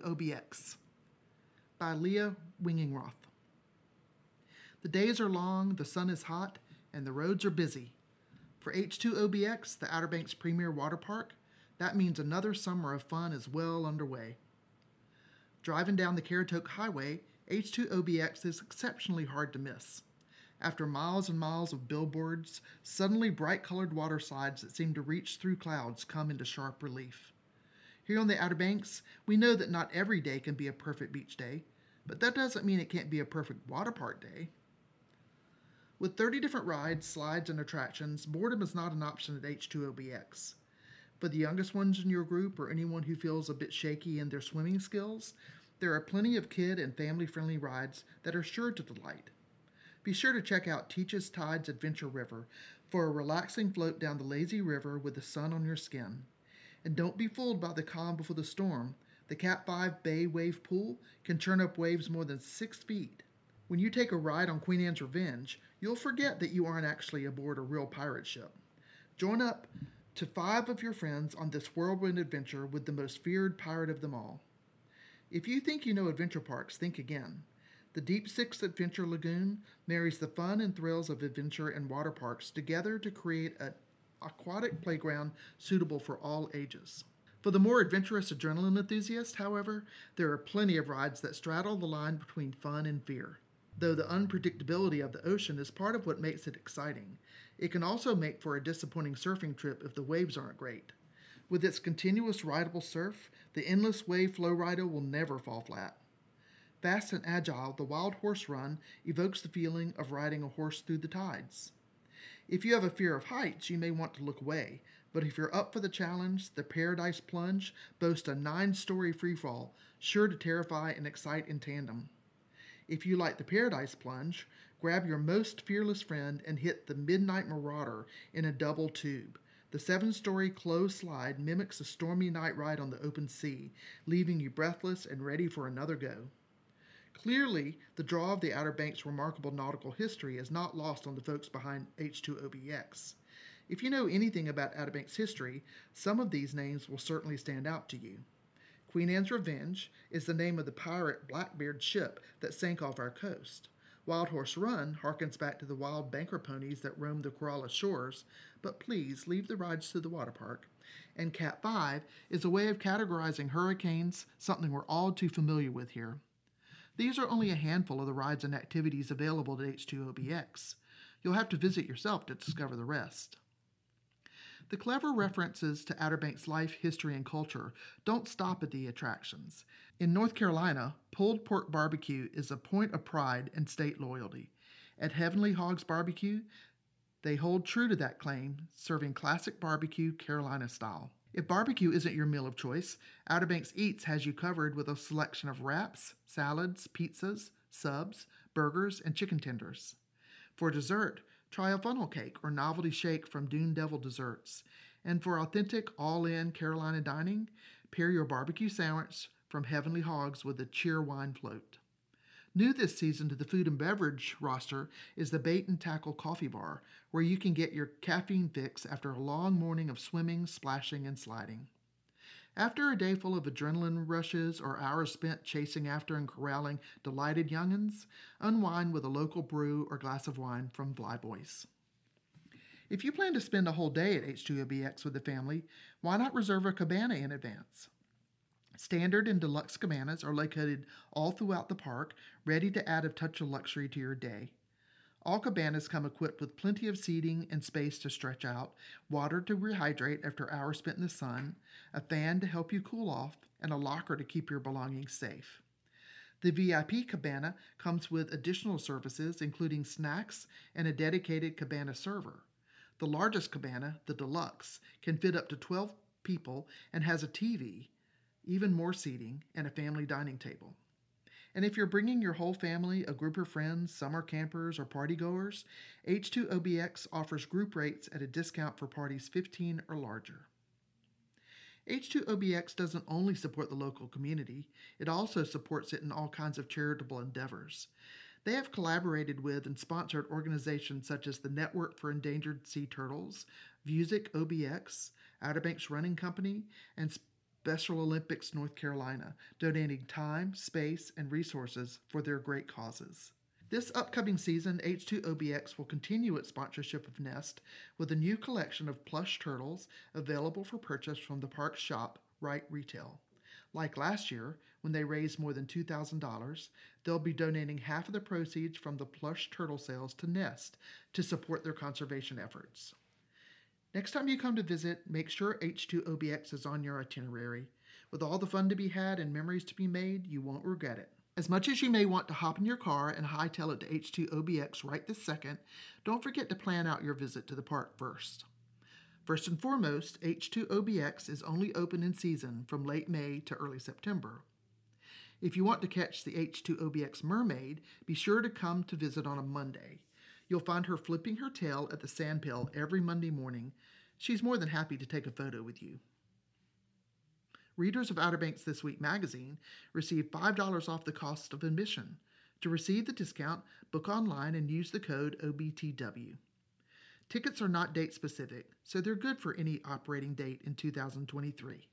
OBX by Leah Wingingroth. The days are long, the sun is hot, and the roads are busy. For H2OBX, the Outer Banks Premier Water Park, that means another summer of fun is well underway. Driving down the Caratoke Highway, H2OBX is exceptionally hard to miss. After miles and miles of billboards, suddenly bright colored water slides that seem to reach through clouds come into sharp relief. Here on the Outer Banks, we know that not every day can be a perfect beach day, but that doesn't mean it can't be a perfect water park day. With 30 different rides, slides, and attractions, boredom is not an option at H2OBX. For the youngest ones in your group or anyone who feels a bit shaky in their swimming skills, there are plenty of kid and family friendly rides that are sure to delight. Be sure to check out Teach's Tides Adventure River for a relaxing float down the lazy river with the sun on your skin. And don't be fooled by the calm before the storm. The Cat 5 Bay Wave Pool can churn up waves more than six feet. When you take a ride on Queen Anne's Revenge, you'll forget that you aren't actually aboard a real pirate ship. Join up to five of your friends on this whirlwind adventure with the most feared pirate of them all. If you think you know adventure parks, think again. The Deep Six Adventure Lagoon marries the fun and thrills of adventure and water parks together to create an aquatic playground suitable for all ages. For the more adventurous adrenaline enthusiast, however, there are plenty of rides that straddle the line between fun and fear. Though the unpredictability of the ocean is part of what makes it exciting, it can also make for a disappointing surfing trip if the waves aren't great. With its continuous rideable surf, the endless wave flow rider will never fall flat. Fast and agile, the Wild Horse Run evokes the feeling of riding a horse through the tides. If you have a fear of heights, you may want to look away, but if you're up for the challenge, the Paradise Plunge boasts a nine story freefall, sure to terrify and excite in tandem. If you like the Paradise Plunge, grab your most fearless friend and hit the Midnight Marauder in a double tube. The seven story closed slide mimics a stormy night ride on the open sea, leaving you breathless and ready for another go. Clearly, the draw of the Outer Banks' remarkable nautical history is not lost on the folks behind H2OBX. If you know anything about Outer Banks history, some of these names will certainly stand out to you. Queen Anne's Revenge is the name of the pirate Blackbeard ship that sank off our coast. Wild Horse Run harkens back to the wild banker ponies that roamed the Corolla shores, but please leave the rides to the water park. And Cat 5 is a way of categorizing hurricanes, something we're all too familiar with here. These are only a handful of the rides and activities available at H2OBX. You'll have to visit yourself to discover the rest. The clever references to Outer Banks life, history, and culture don't stop at the attractions. In North Carolina, pulled pork barbecue is a point of pride and state loyalty. At Heavenly Hogs Barbecue, they hold true to that claim, serving classic barbecue Carolina style. If barbecue isn't your meal of choice, Outer Banks Eats has you covered with a selection of wraps, salads, pizzas, subs, burgers, and chicken tenders. For dessert, try a funnel cake or novelty shake from Dune Devil Desserts. And for authentic, all in Carolina dining, pair your barbecue sandwich from Heavenly Hogs with a Cheerwine float. New this season to the food and beverage roster is the Bait and Tackle Coffee Bar, where you can get your caffeine fix after a long morning of swimming, splashing, and sliding. After a day full of adrenaline rushes or hours spent chasing after and corralling delighted young'uns, unwind with a local brew or glass of wine from Fly Boys. If you plan to spend a whole day at H2OBX with the family, why not reserve a cabana in advance? Standard and deluxe cabanas are located all throughout the park, ready to add a touch of luxury to your day. All cabanas come equipped with plenty of seating and space to stretch out, water to rehydrate after hours spent in the sun, a fan to help you cool off, and a locker to keep your belongings safe. The VIP cabana comes with additional services, including snacks and a dedicated cabana server. The largest cabana, the deluxe, can fit up to 12 people and has a TV, even more seating, and a family dining table. And if you're bringing your whole family, a group of friends, summer campers, or partygoers, H2OBX offers group rates at a discount for parties 15 or larger. H2OBX doesn't only support the local community, it also supports it in all kinds of charitable endeavors. They have collaborated with and sponsored organizations such as the Network for Endangered Sea Turtles, Vusic OBX, Outer Banks Running Company, and Special Olympics North Carolina, donating time, space, and resources for their great causes. This upcoming season, H2OBX will continue its sponsorship of Nest with a new collection of plush turtles available for purchase from the park's shop, Wright Retail. Like last year, when they raised more than $2,000, they'll be donating half of the proceeds from the plush turtle sales to Nest to support their conservation efforts. Next time you come to visit, make sure H2OBX is on your itinerary. With all the fun to be had and memories to be made, you won't regret it. As much as you may want to hop in your car and hightail it to H2OBX right this second, don't forget to plan out your visit to the park first. First and foremost, H2OBX is only open in season from late May to early September. If you want to catch the H2OBX mermaid, be sure to come to visit on a Monday. You'll find her flipping her tail at the sandpill every Monday morning. She's more than happy to take a photo with you. Readers of Outer Banks This Week magazine receive $5 off the cost of admission. To receive the discount, book online and use the code OBTW. Tickets are not date specific, so they're good for any operating date in 2023.